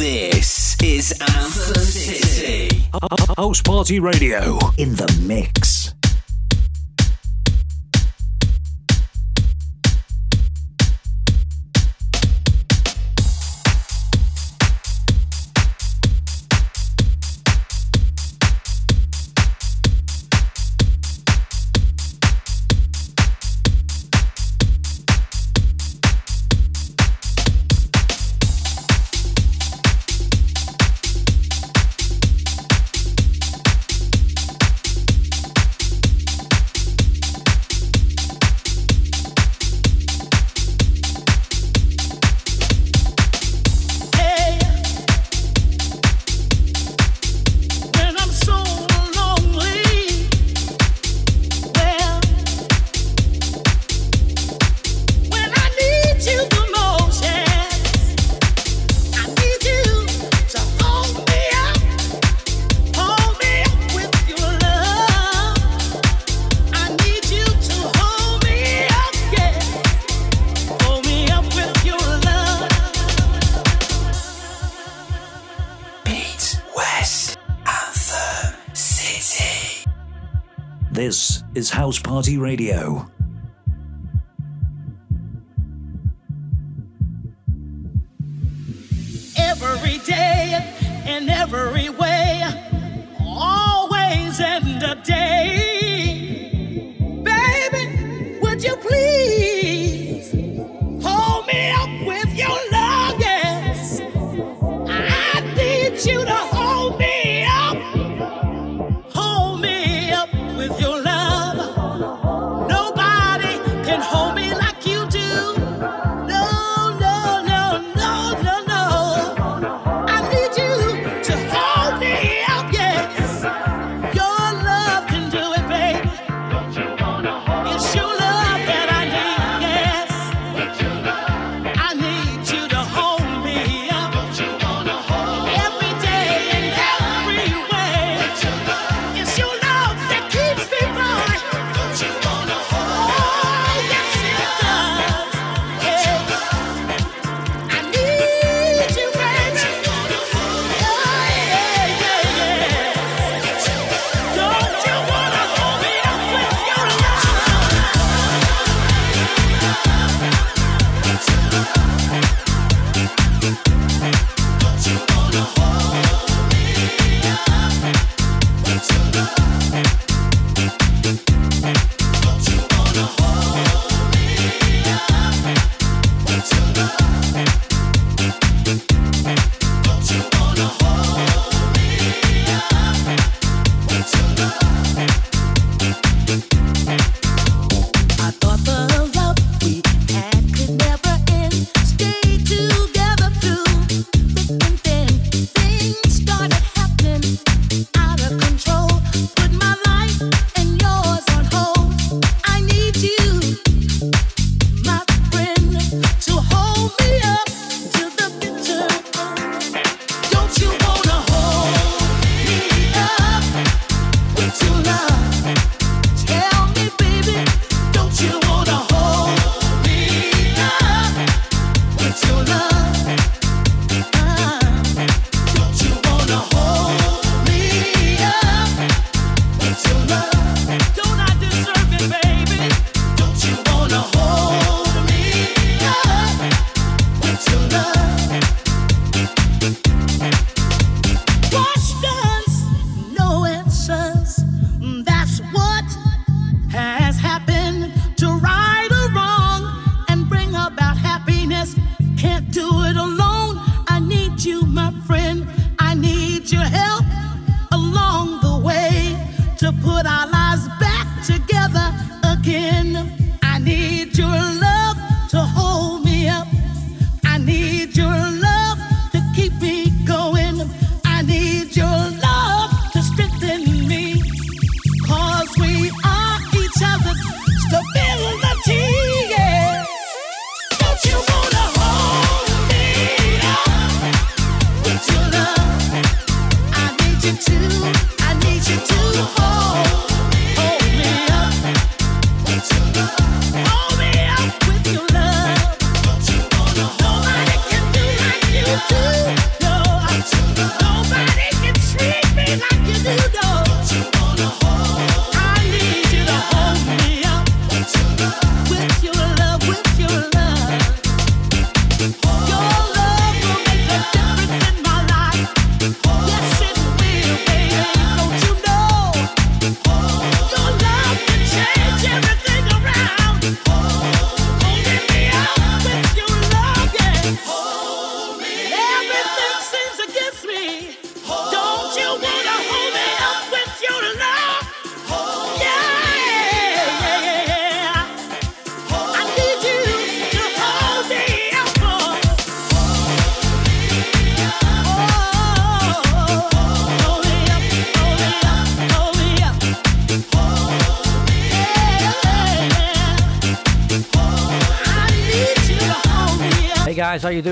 This is Anthem City. House Party Radio in the mix. Radio.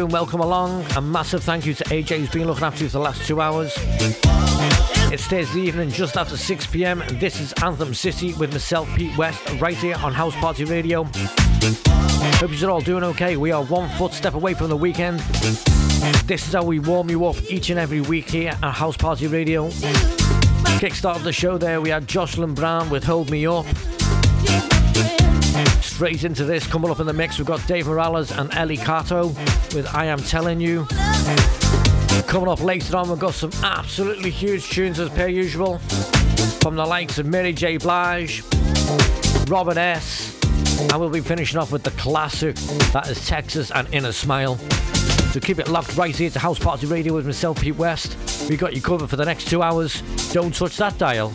Doing? Welcome along. A massive thank you to AJ who's been looking after you for the last two hours. It stays the evening just after 6 pm, and this is Anthem City with myself, Pete West, right here on House Party Radio. Hope you're all doing okay. We are one footstep away from the weekend. This is how we warm you up each and every week here at House Party Radio. Kickstart of the show there, we had Jocelyn Brown with Hold Me Up. Straight into this, coming up in the mix, we've got Dave Morales and Ellie Cato with I Am Telling You. Coming up later on, we've got some absolutely huge tunes as per usual from the likes of Mary J. Blige, Robin S., and we'll be finishing off with the classic that is Texas and Inner Smile. So keep it locked right here to House Party Radio with myself, Pete West. We've got you covered for the next two hours. Don't touch that dial.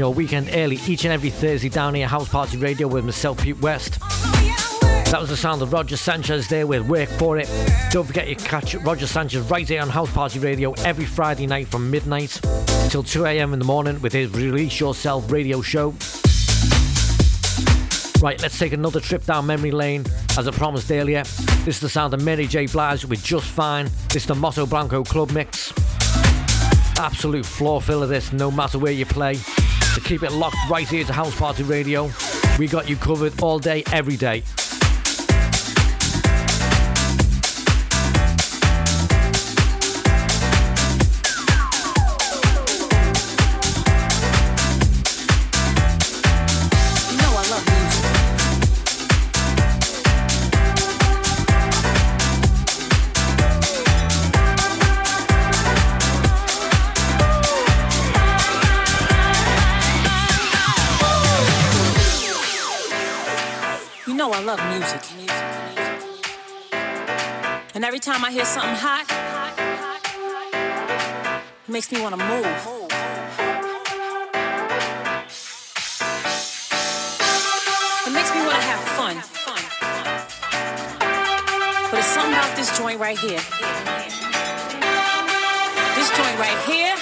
Your weekend early each and every Thursday down here, House Party Radio with myself, Pete West. That was the sound of Roger Sanchez there with Work For It. Don't forget you catch Roger Sanchez right here on House Party Radio every Friday night from midnight till 2am in the morning with his Release Yourself radio show. Right, let's take another trip down memory lane as I promised earlier. This is the sound of Mary J. Blige with Just Fine. This is the Moto Blanco Club Mix. Absolute floor filler this, no matter where you play. So keep it locked right here to House Party Radio. We got you covered all day, every day. I hear something hot, makes me want to move. It makes me want to have fun. But it's something about this joint right here. This joint right here,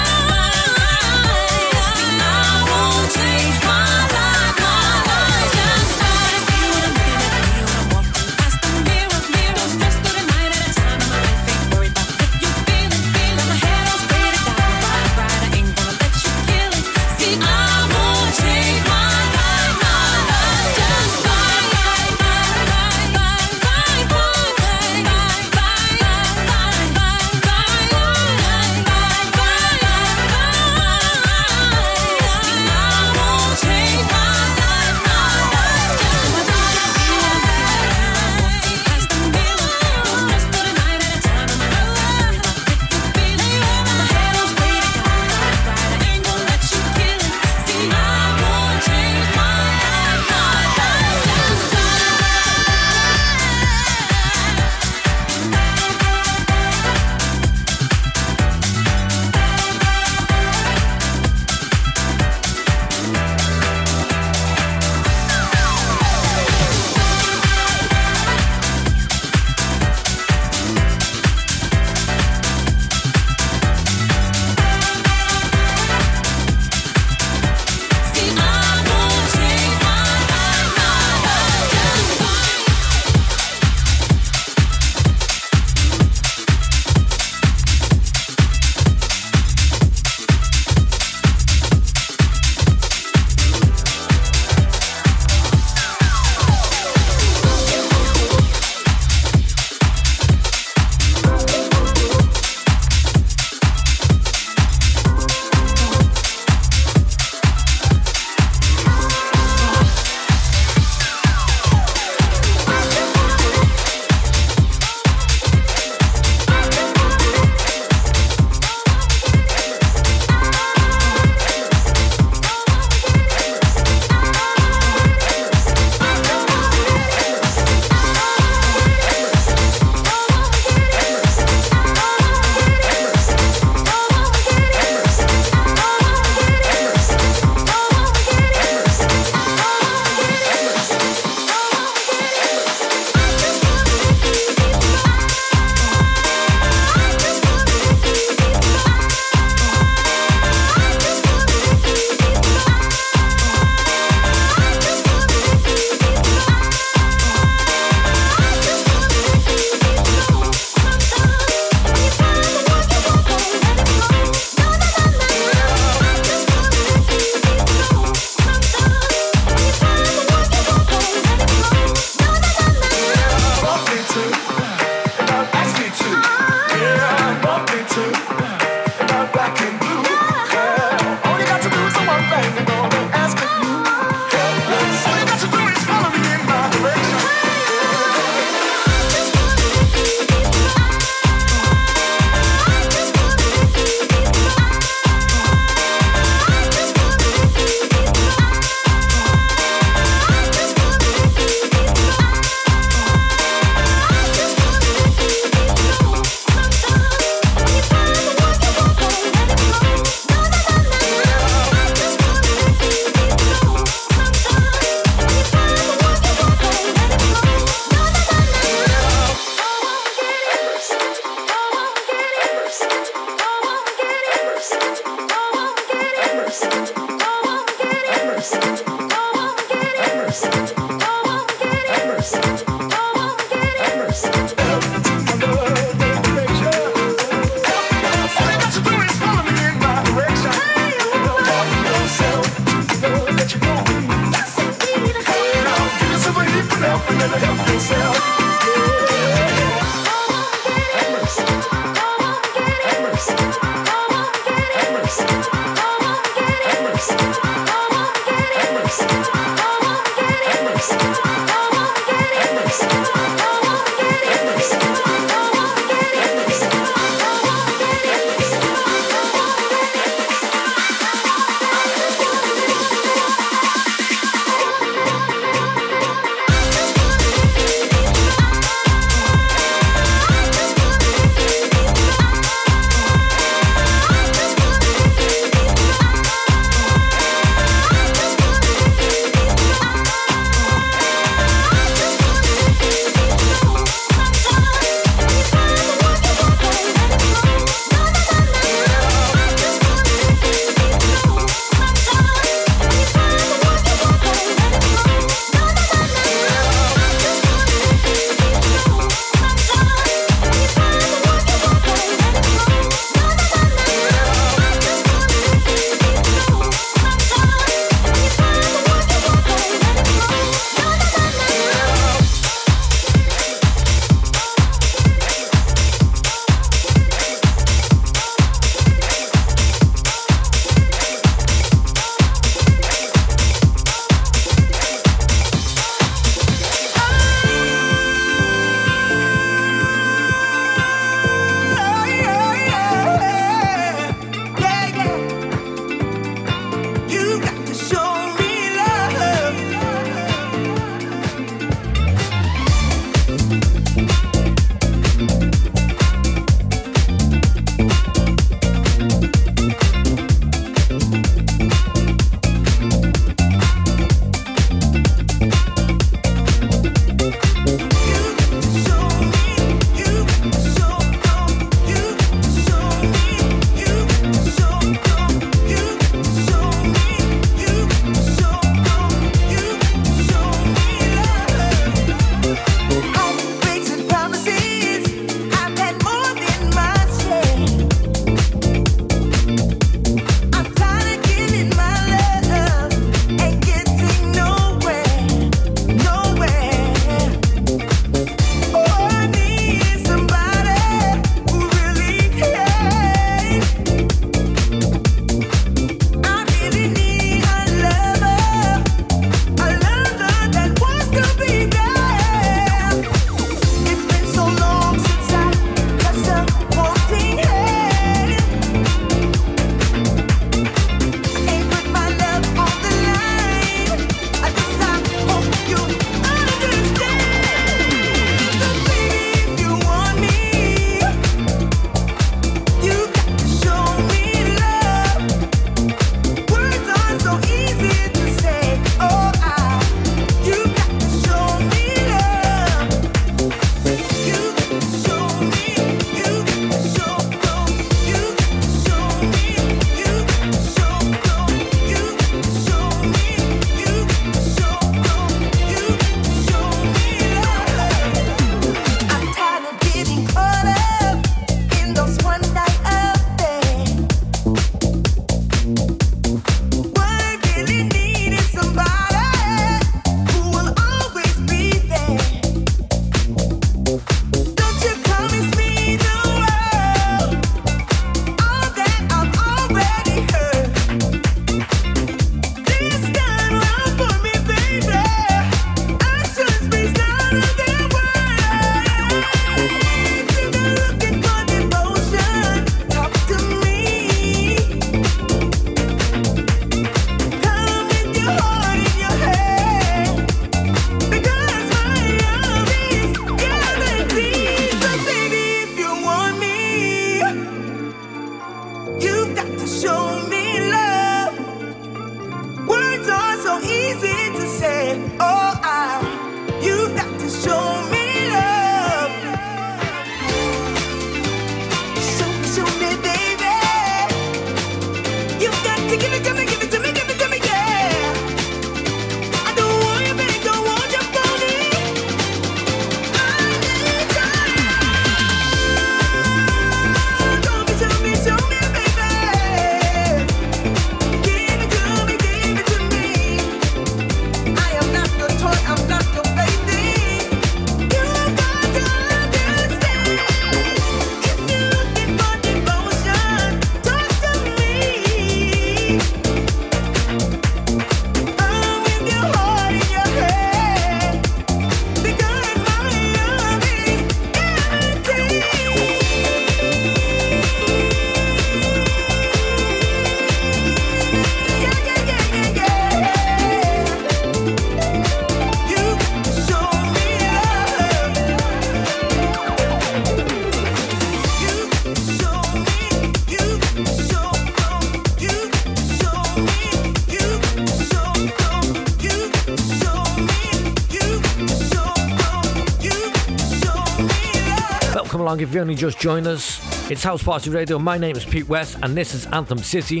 along if you only just joined us. It's House Party Radio. My name is Pete West, and this is Anthem City.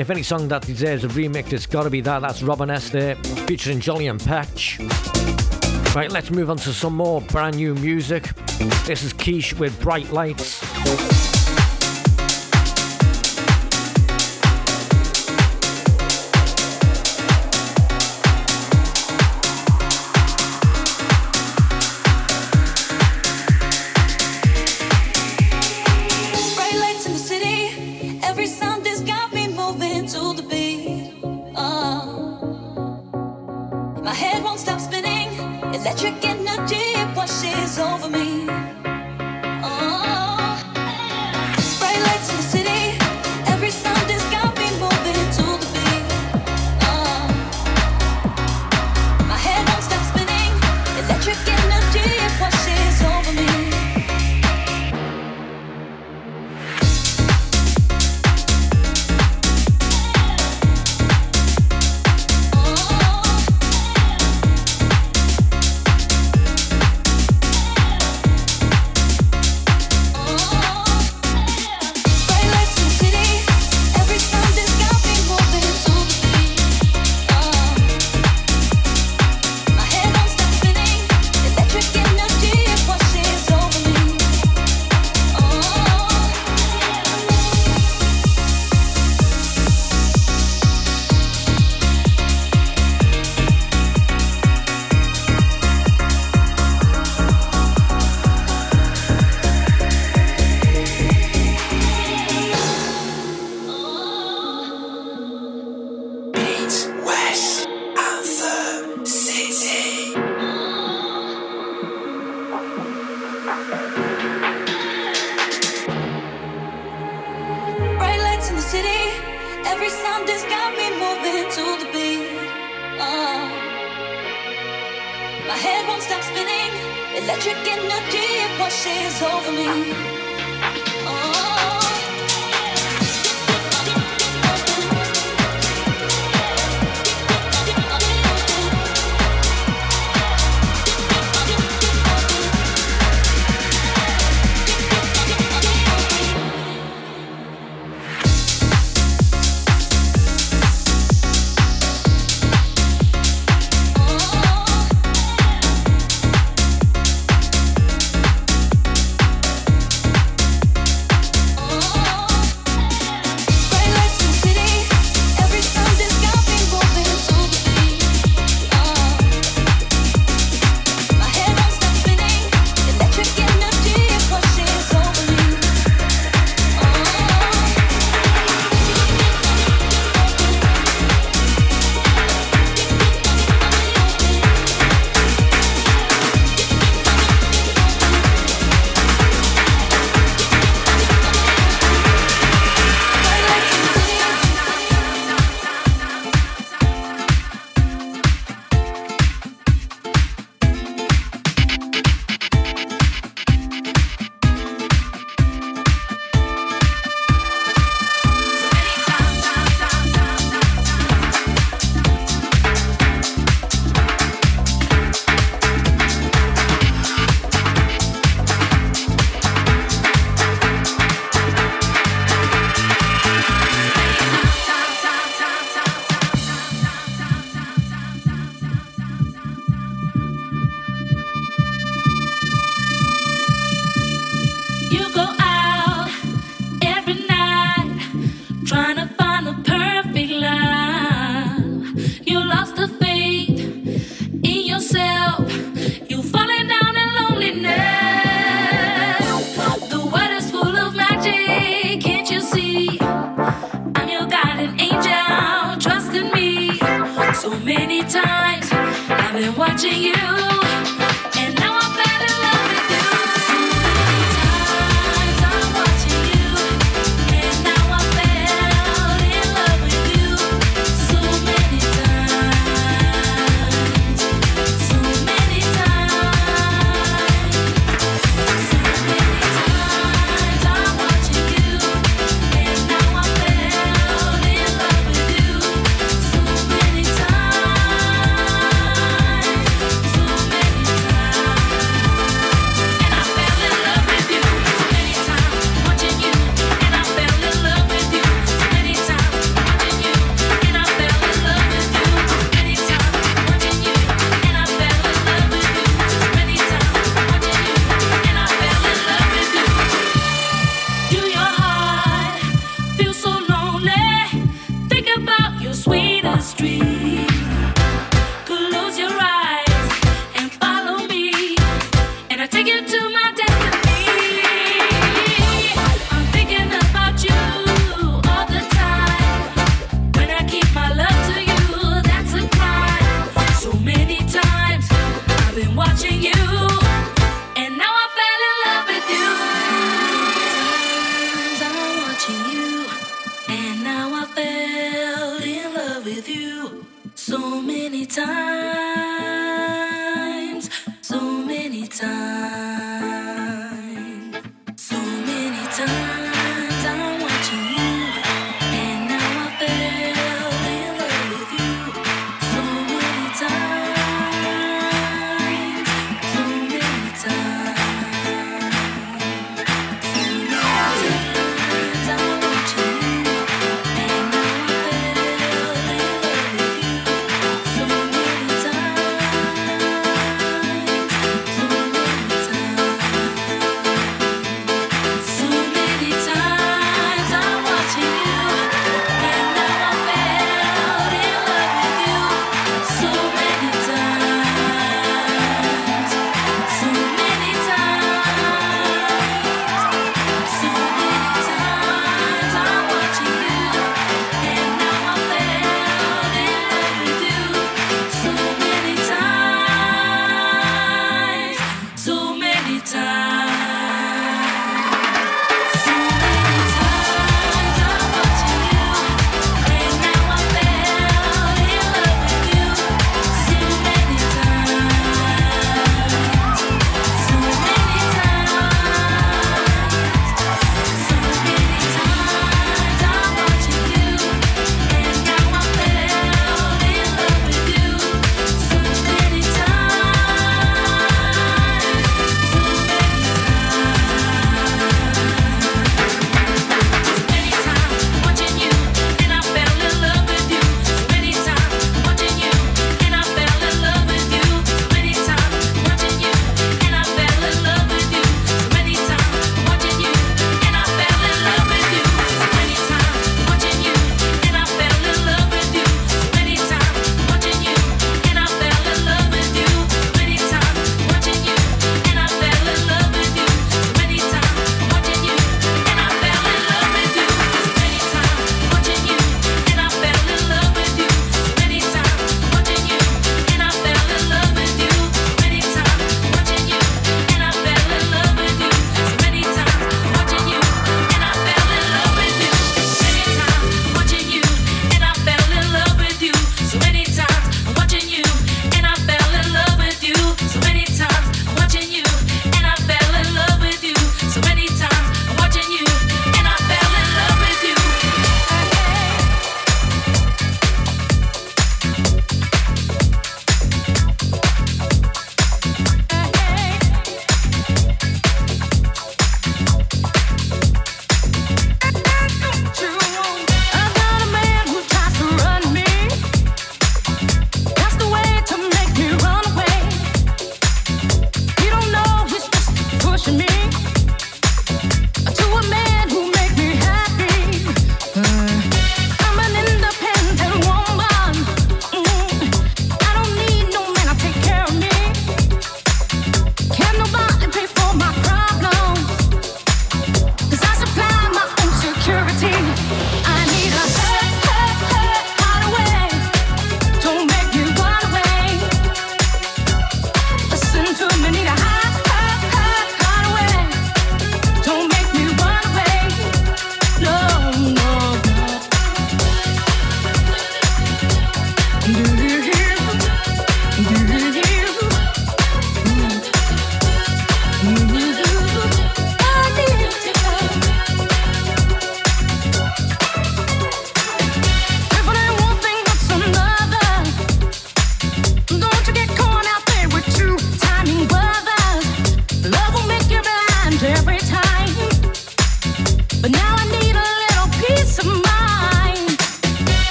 If any song that deserves a remix, it's gotta be that. That's Robin S. there, featuring Jolly and Patch. Right, let's move on to some more brand new music. This is Quiche with Bright Lights.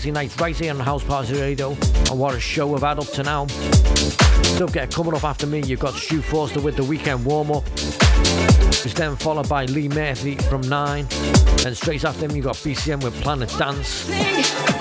Thursday night right here on House Party Radio. And what a show we've had up to now. Don't get coming up after me, you've got Stu Forster with the weekend warm up. It's then followed by Lee Murphy from 9. And straight after him, you've got BCM with Planet Dance.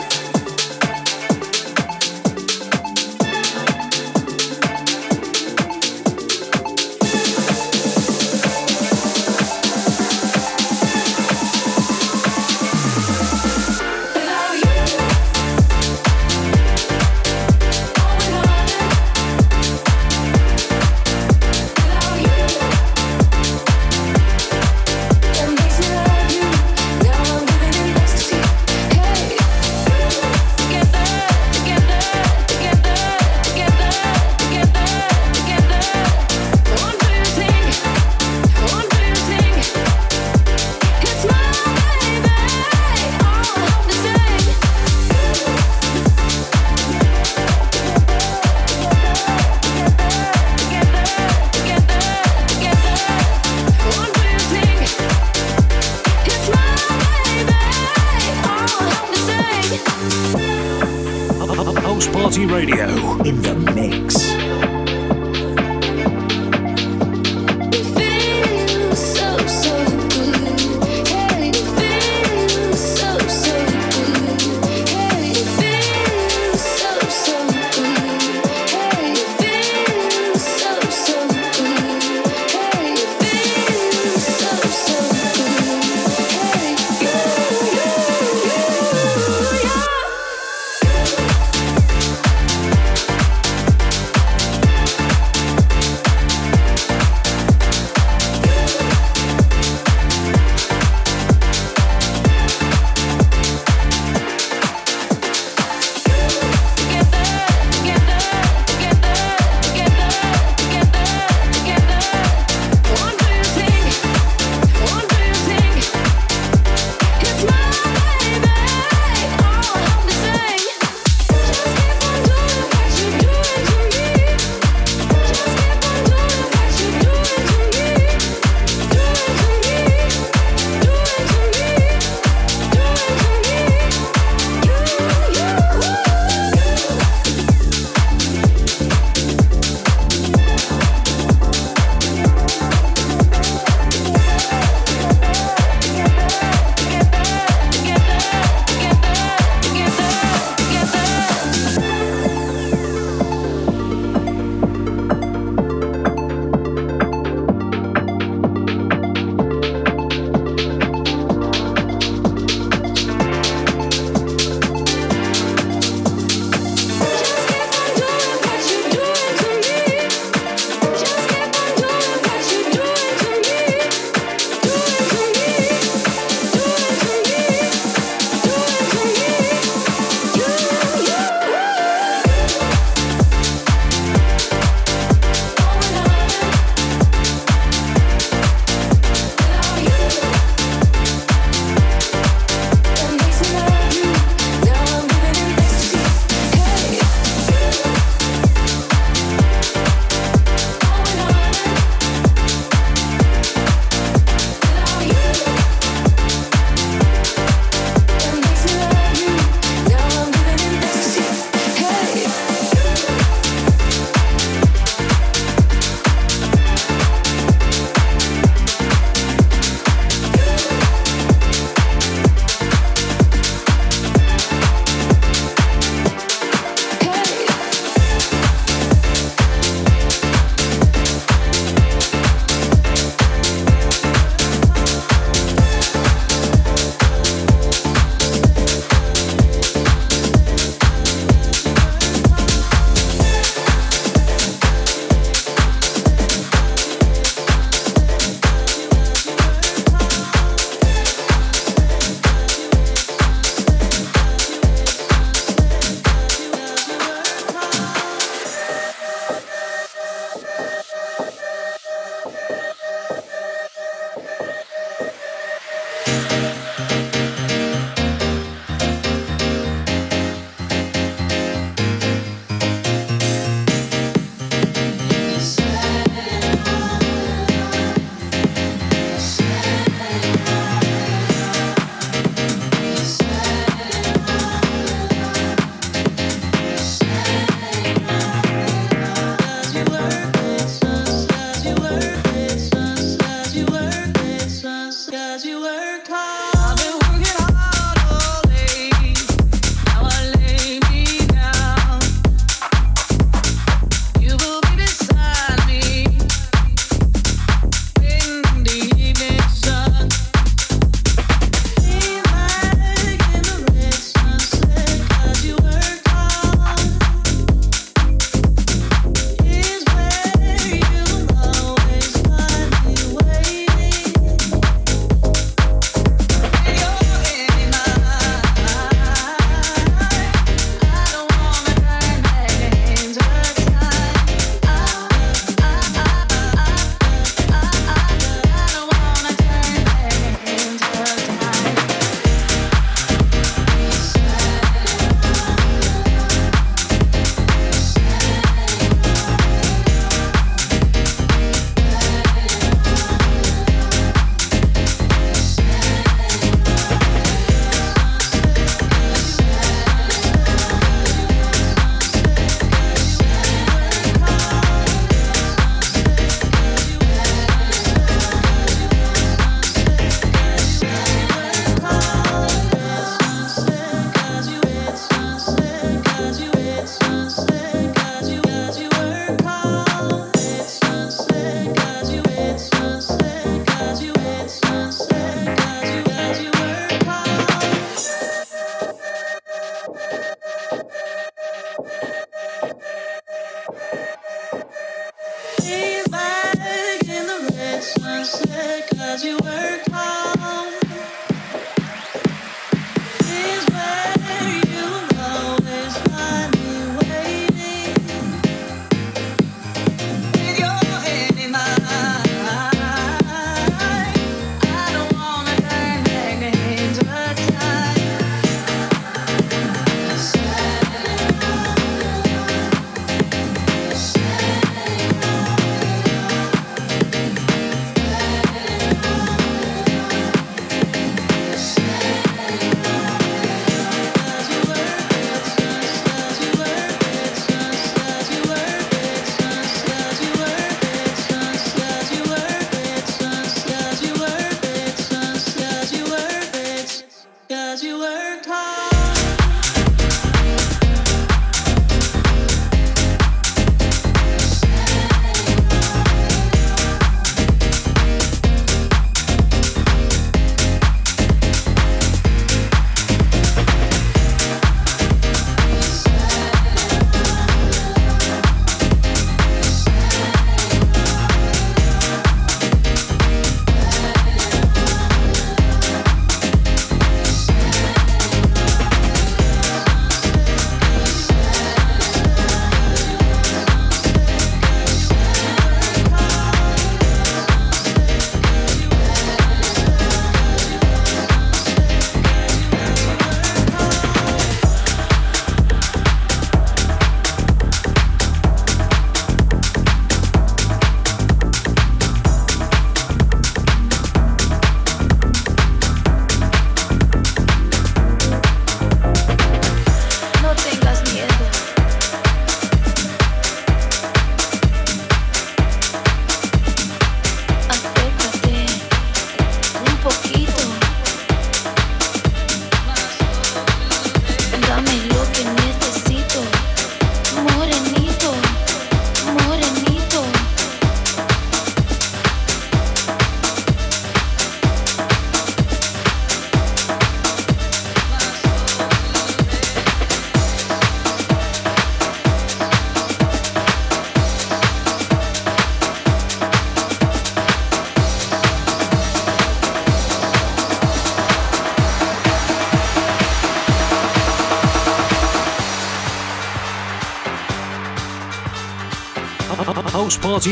Cause you work hard.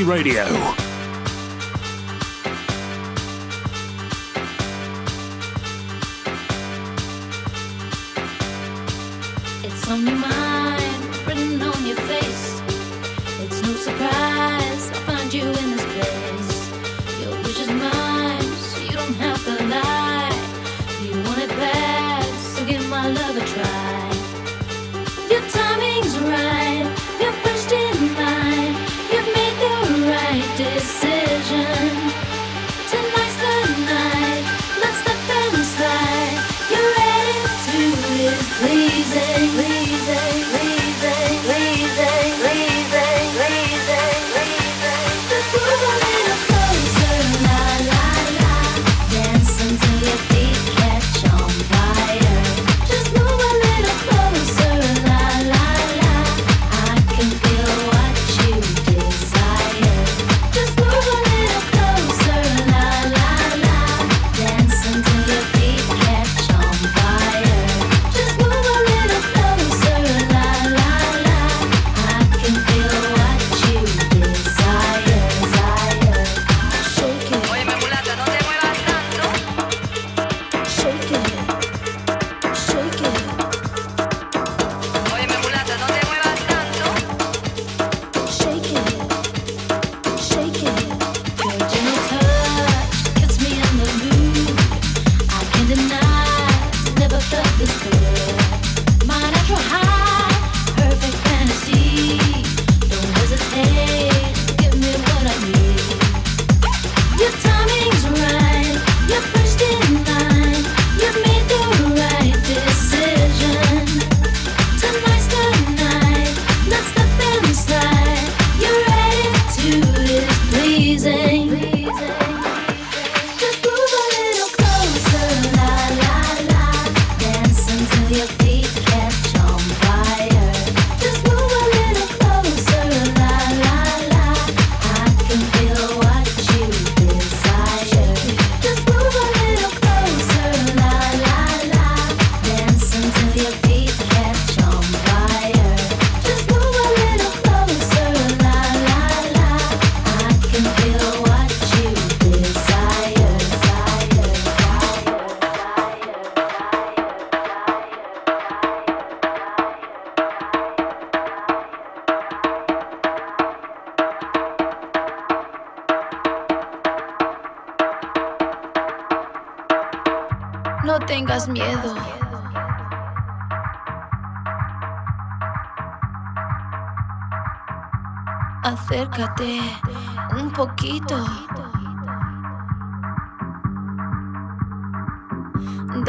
Radio.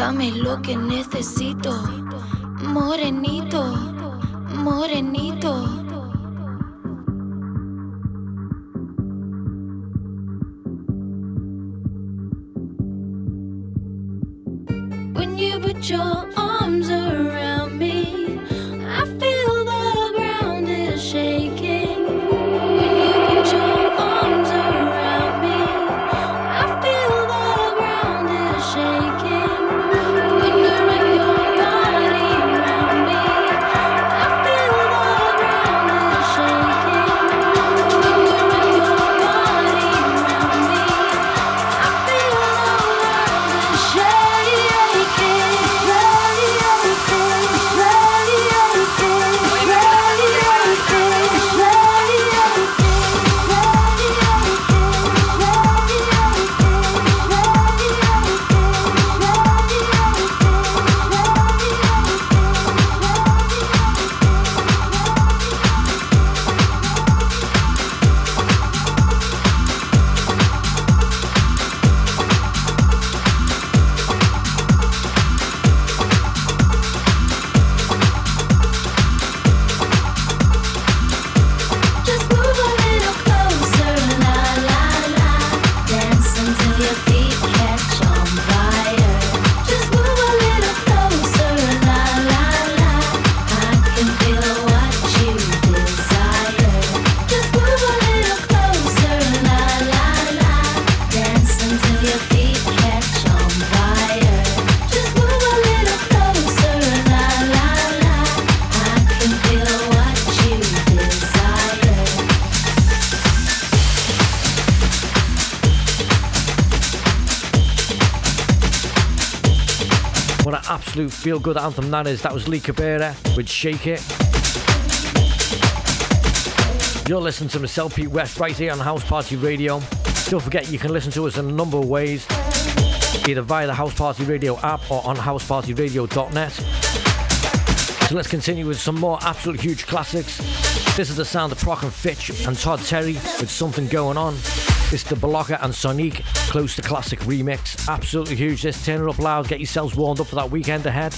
Dame lo que necesito. Morenito, morenito. When you put your arms around feel good anthem that is. That was Lee Cabrera with Shake It. You're listening to myself, Pete West, right here on House Party Radio. Don't forget you can listen to us in a number of ways, either via the House Party Radio app or on housepartyradio.net. So let's continue with some more absolute huge classics. This is the sound of Proc and Fitch and Todd Terry with Something Going On. Is the Balaka and Sonique Close to Classic remix. Absolutely huge. This turn it up loud. Get yourselves warmed up for that weekend ahead.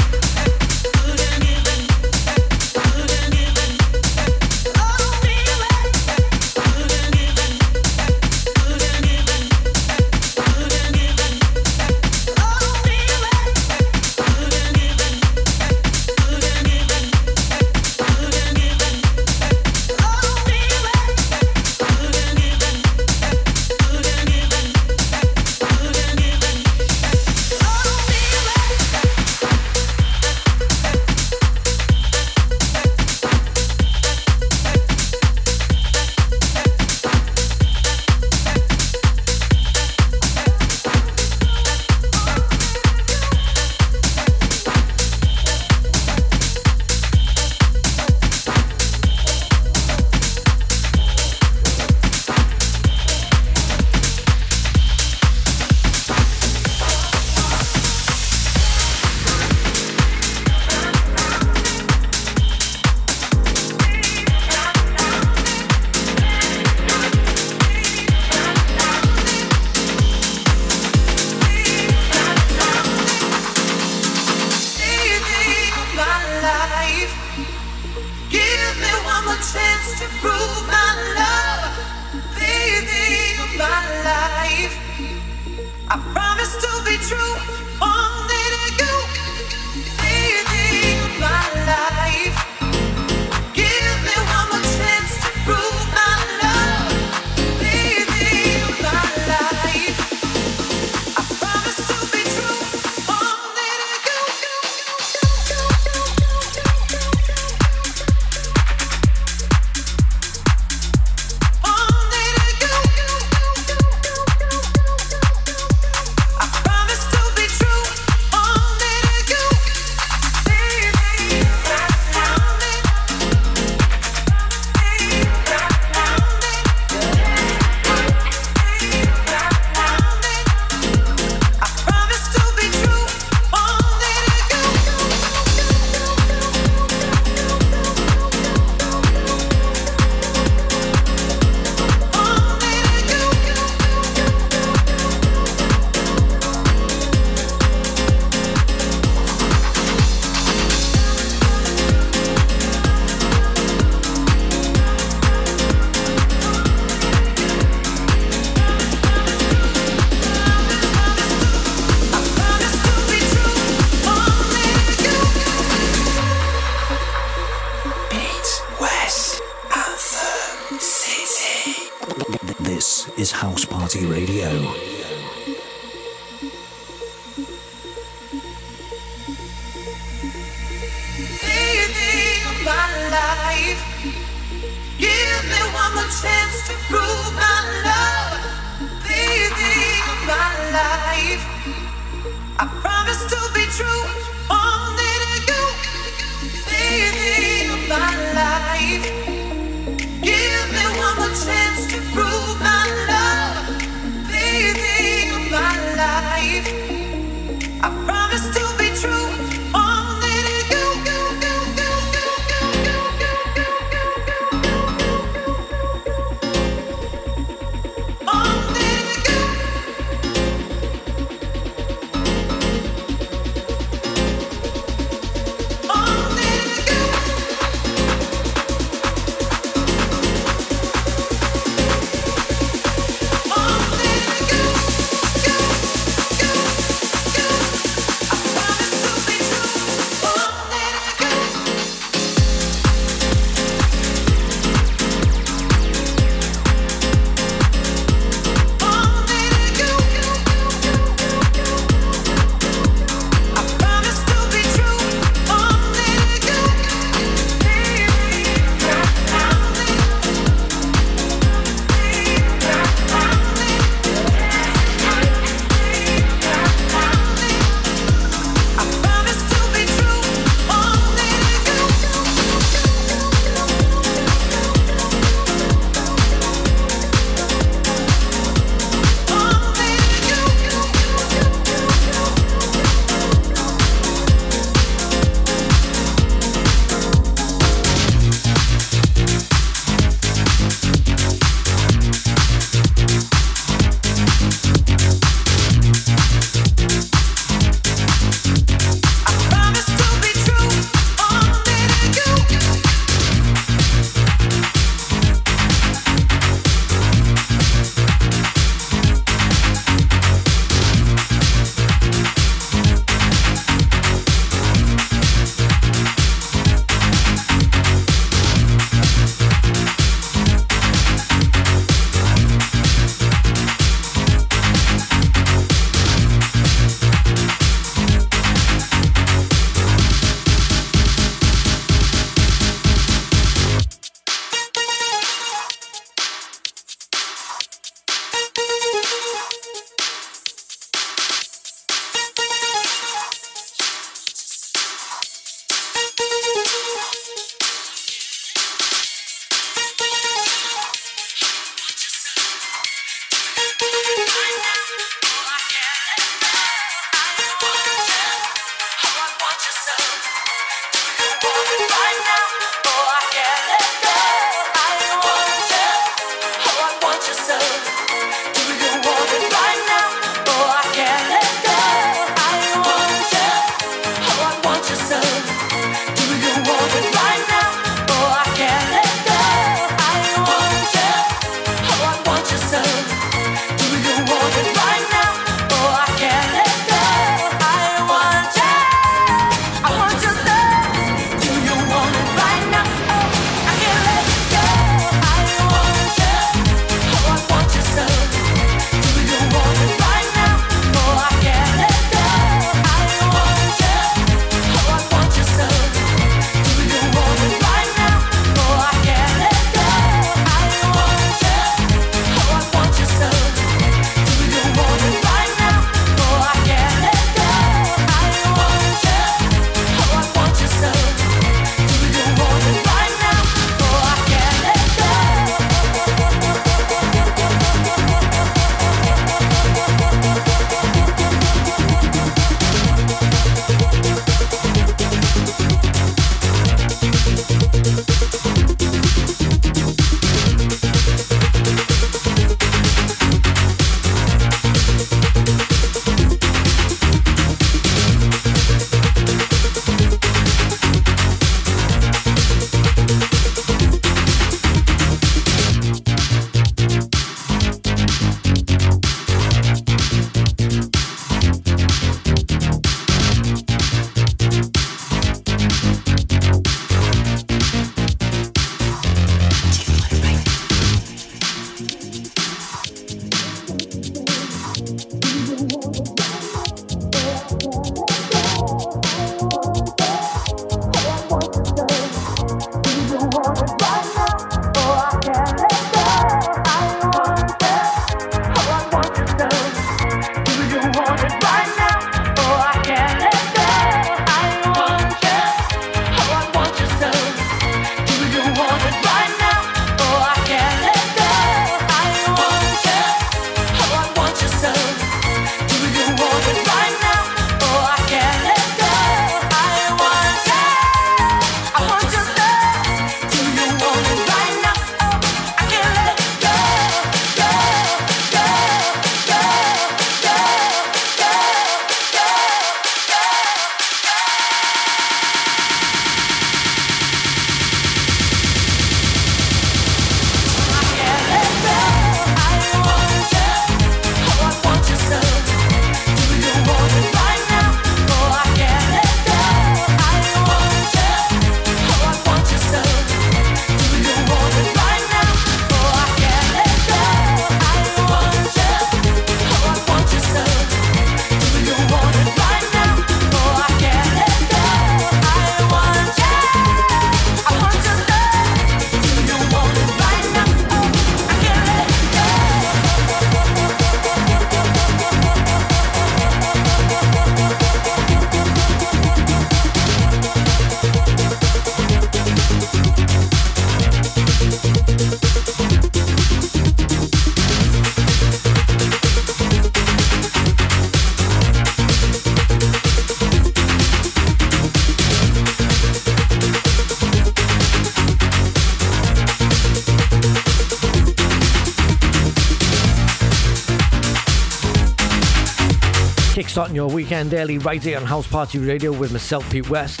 Starting your weekend early right here on House Party Radio with myself, Pete West.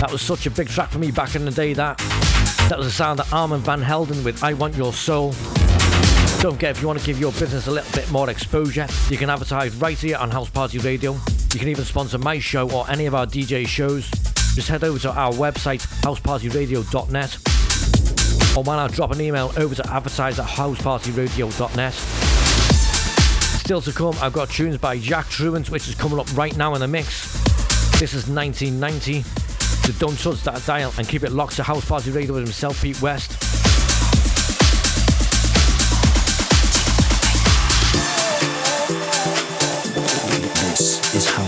That was such a big track for me back in the day, that. That was the sound of Armand Van Helden with I Want Your Soul. Don't forget, if you want to give your business a little bit more exposure, you can advertise right here on House Party Radio. You can even sponsor my show or any of our DJ shows. Just head over to our website, housepartyradio.net. Or why not drop an email over to advertise at housepartyradio.net. Still to come, I've got tunes by Jack Truant, which is coming up right now in the mix. This is 1990. So don't touch that dial and keep it locked to House Party Radio with himself, Pete West. This is House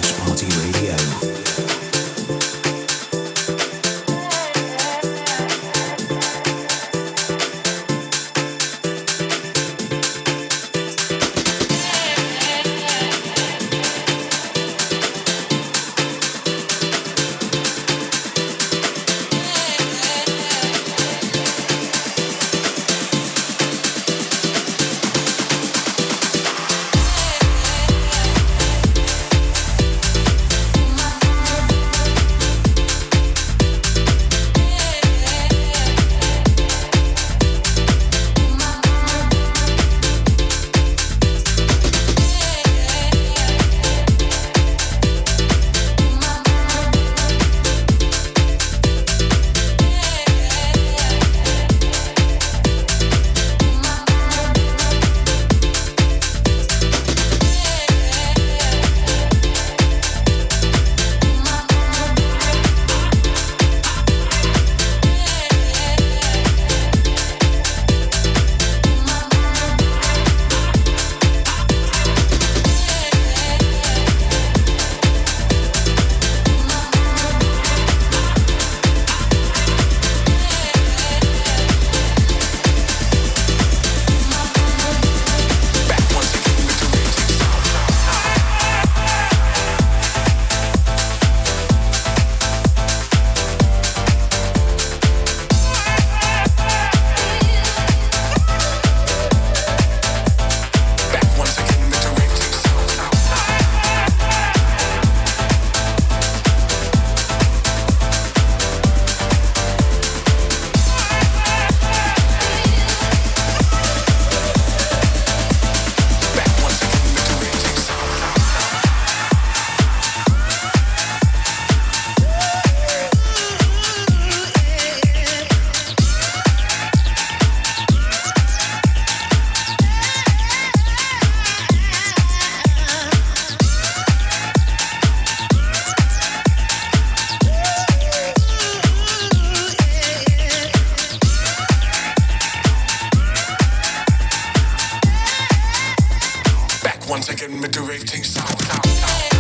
once again with the rave ting sound.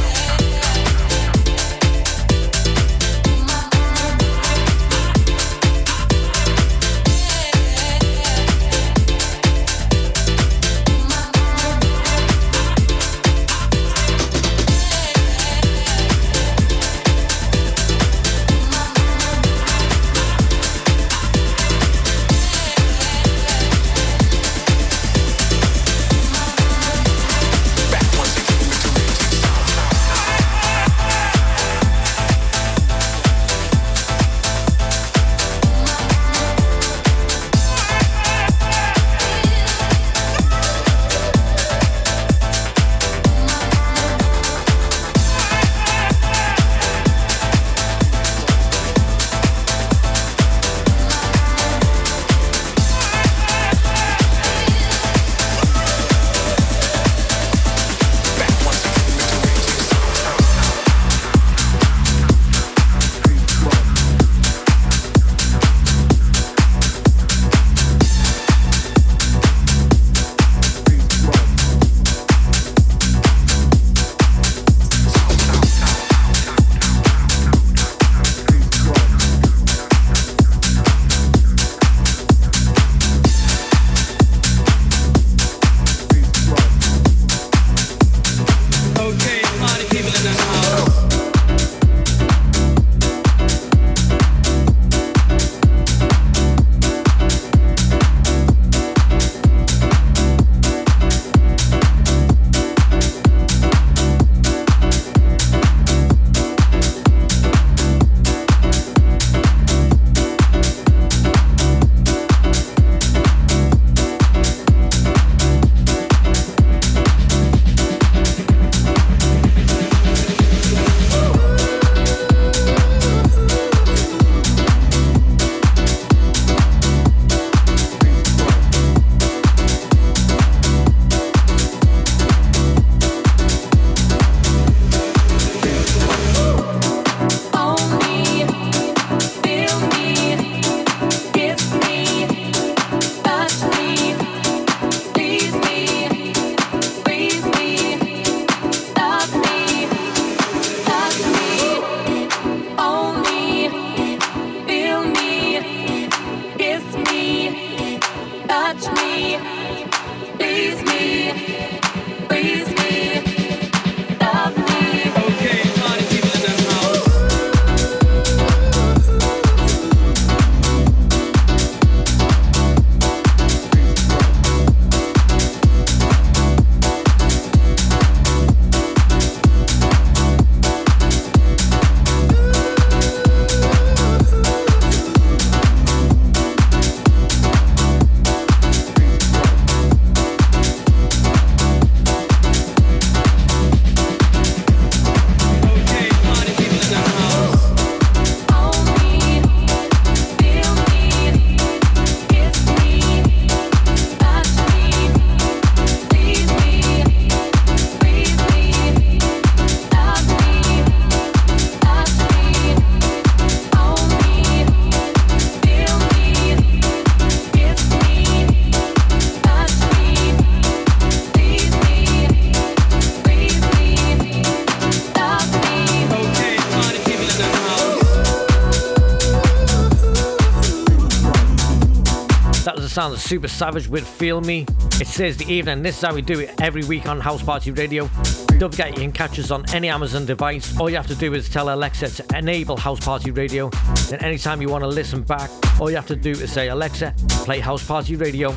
Sound of Super Savage with Feel Me. It's Thursday evening. This is how we do it every week on House Party Radio. Don't forget you can catch us on any Amazon device. All you have to do is tell Alexa to enable House Party Radio. Then anytime you want to listen back, all you have to do is say Alexa, play House Party Radio.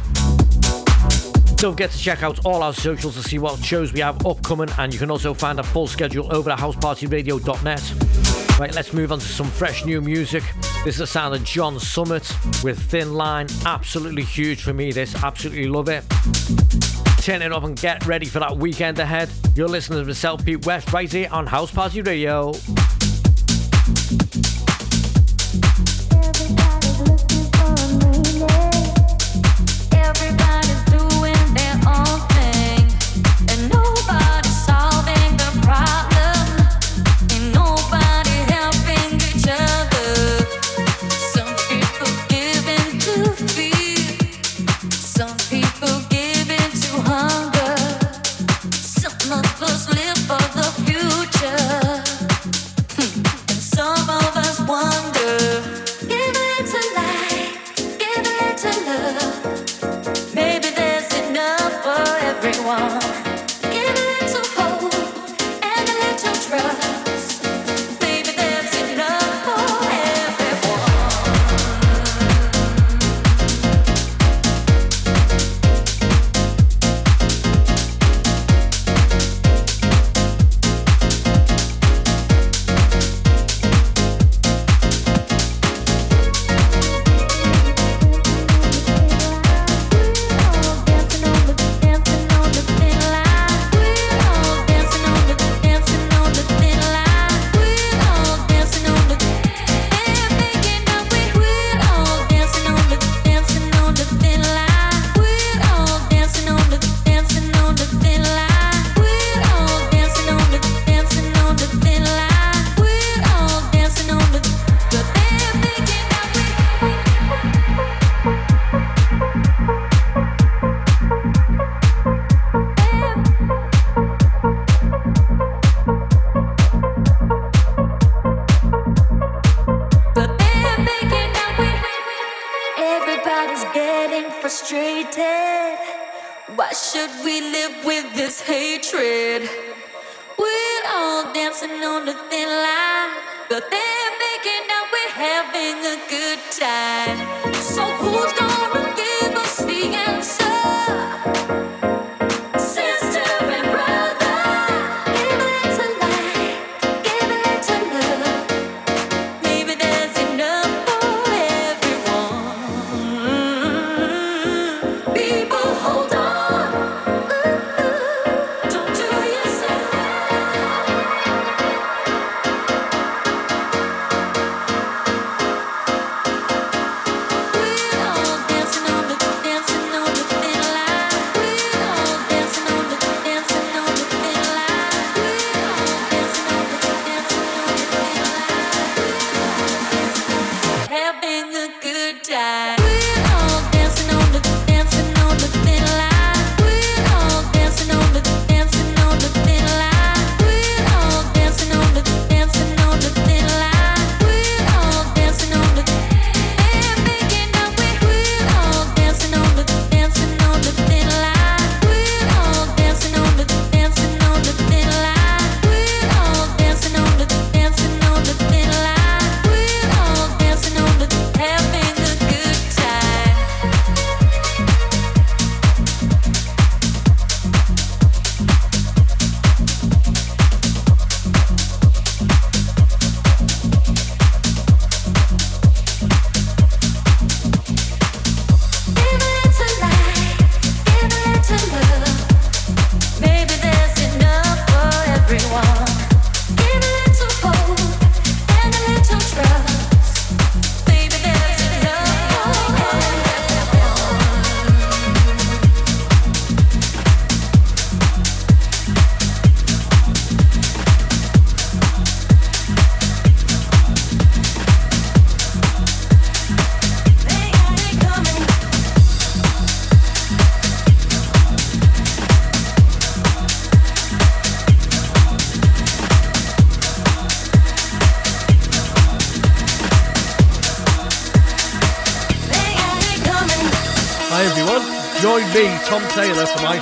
Don't forget to check out all our socials to see what shows we have upcoming, and you can also find a full schedule over at housepartyradio.net. Right, let's move on to some fresh new music. This is the sound of John Summit with Thin Line. Absolutely huge for me, this. Absolutely love it. Turn it up and get ready for that weekend ahead. You're listening to myself, Pete West, right here on House Party Radio.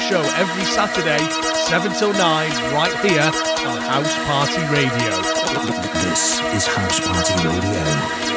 Show every Saturday, 7 till 9, right here on House Party Radio. This is House Party Radio.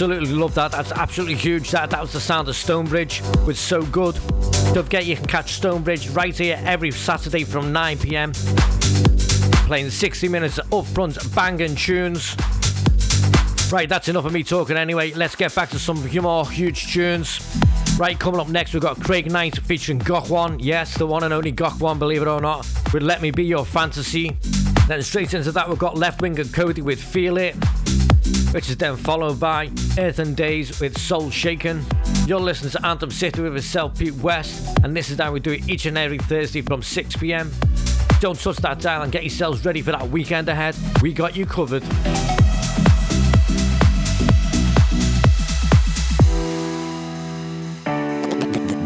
Absolutely love that. That's absolutely huge. That that was the sound of Stonebridge Was So Good. Don't forget you can catch Stonebridge right here every Saturday from 9 pm. Playing 60 minutes of upfront banging tunes. Right, that's enough of me talking anyway. Let's get back to some more huge tunes. Right, coming up next, we've got Craig Knight featuring Gok Wan. Yes, the one and only Gok Wan, believe it or not, with Let Me Be Your Fantasy. Then straight into that, we've got Leftwing and Kody with Feel It, which is then followed by Earth and Days with Soul Shaken. You're listening to Anthem City with myself, Pete West, and this is how we do it each and every Thursday from 6 pm. Don't touch that dial and get yourselves ready for that weekend ahead. We got you covered.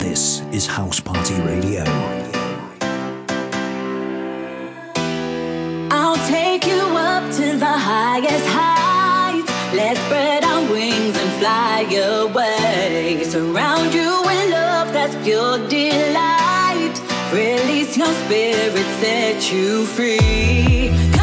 This is House Party Radio. I'll take you up to the highest heights. Let's spread our wings and fly away. Surround you with love that's pure delight. Release your spirit, set you free.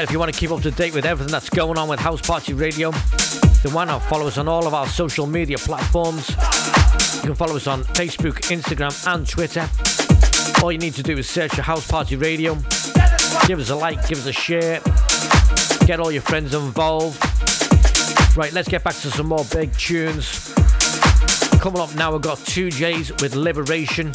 Don't if you want to keep up to date with everything that's going on with House Party Radio, then why not follow us on all of our social media platforms? You can follow us on Facebook, Instagram, and Twitter. All you need to do is search for House Party Radio. Give us a like, give us a share, get all your friends involved. Right, let's get back to some more big tunes. Coming up now, we've got 2Js with Liberation.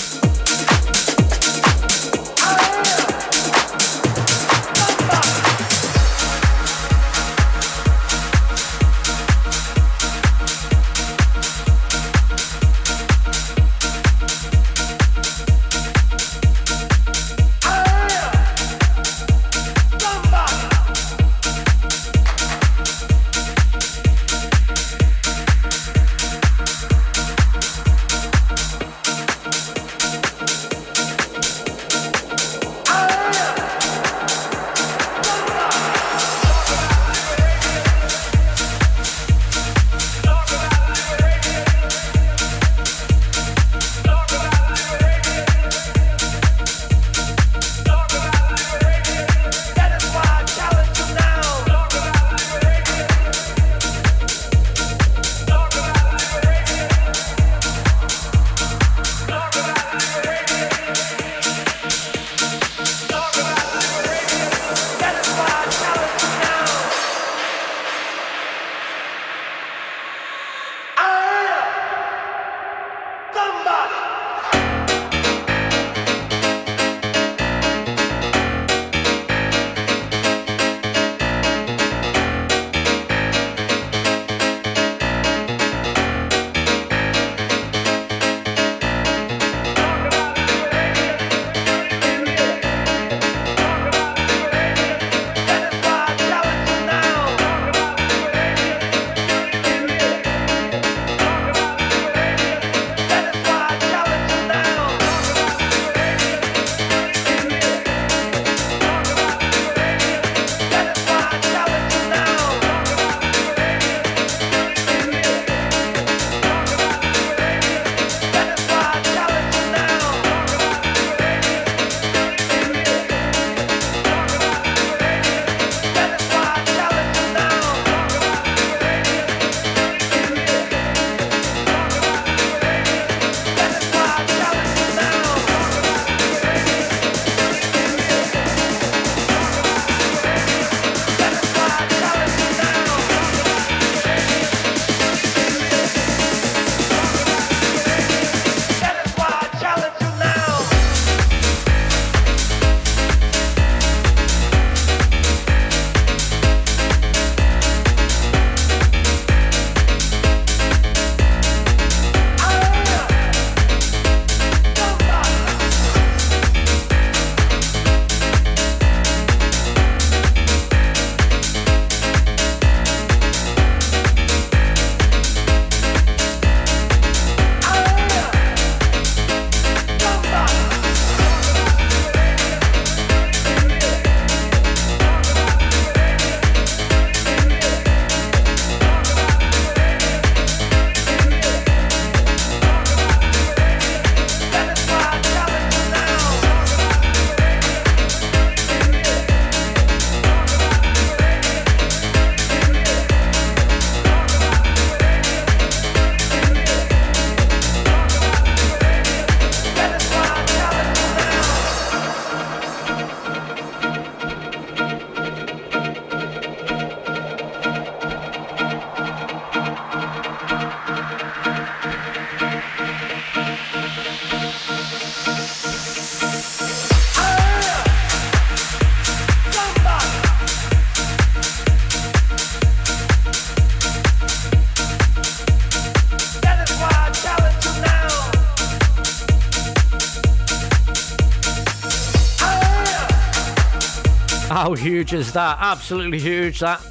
Huge is that? Absolutely huge. That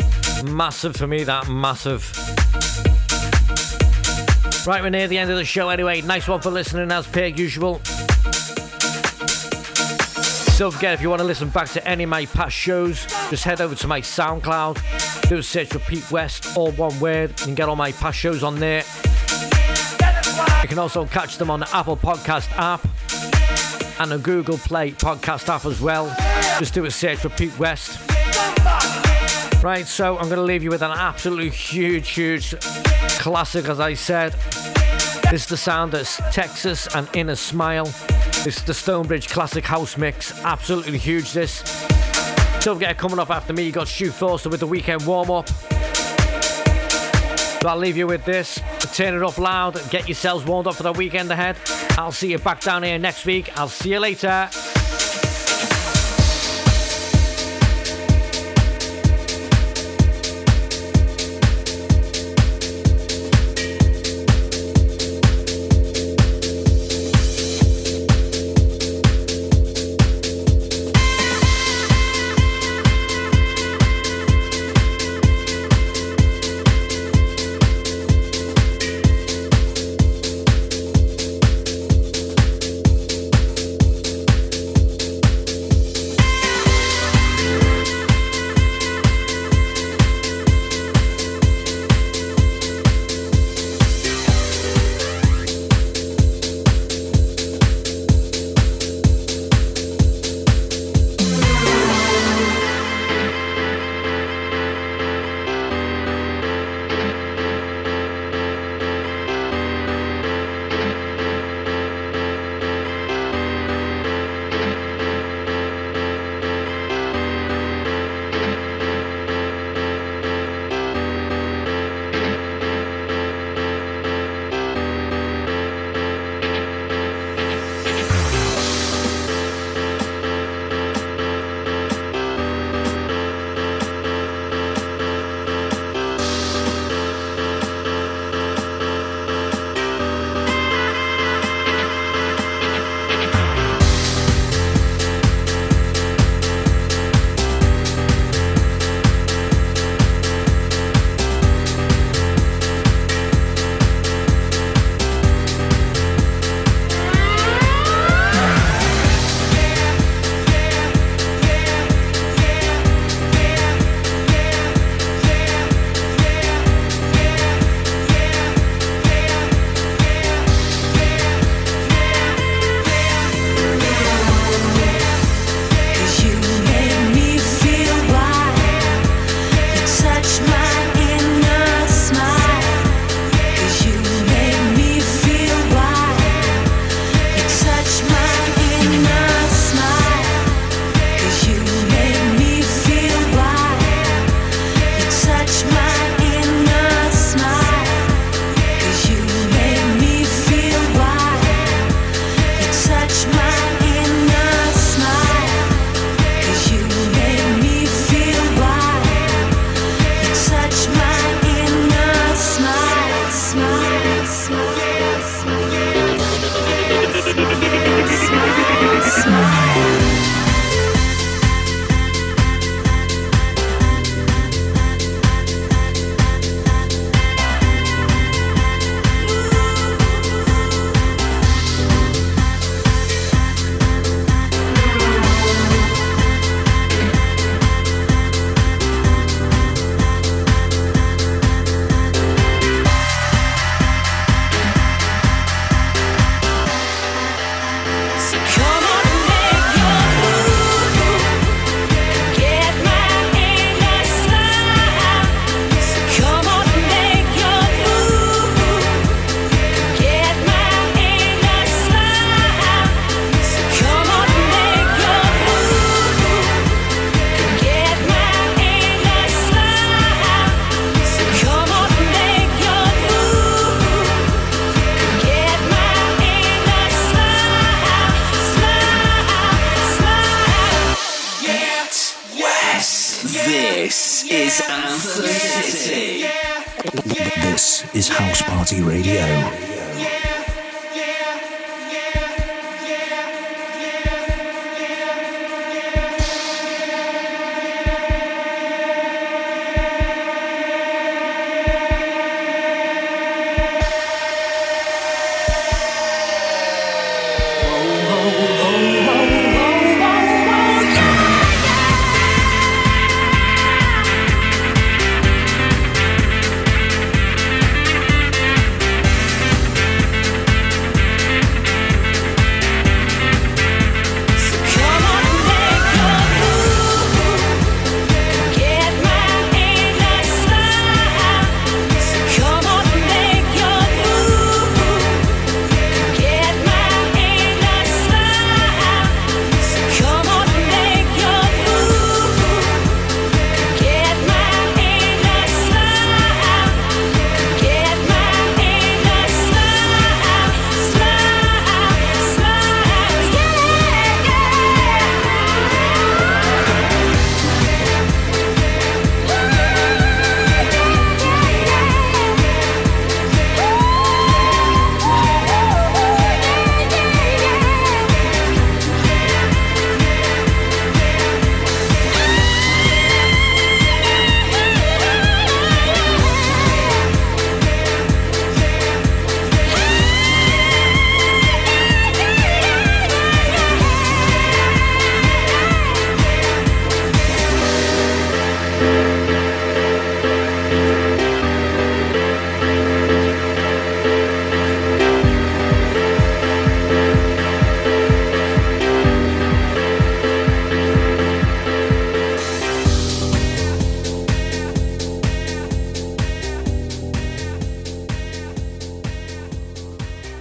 massive for me. That massive. Right, we're near the end of the show anyway. Nice one for listening as per usual. Don't forget, if you want to listen back to any of my past shows, just head over to my SoundCloud. Do a search for Pete West, all one word. and get all my past shows on there. You can also catch them on the Apple Podcast app and the Google Play Podcast app as well. Just do a search for Pete West. Right, so I'm going to leave you with an absolutely huge, huge classic, as I said. This is the sound of Texas and Inner Smile. This is the Stonebridge Classic House Mix. Absolutely huge, this. Don't forget, coming up after me, you got Stu Forster with the weekend warm up. So I'll leave you with this. Turn it up loud. Get yourselves warmed up for the weekend ahead. I'll see you back down here next week. I'll see you later.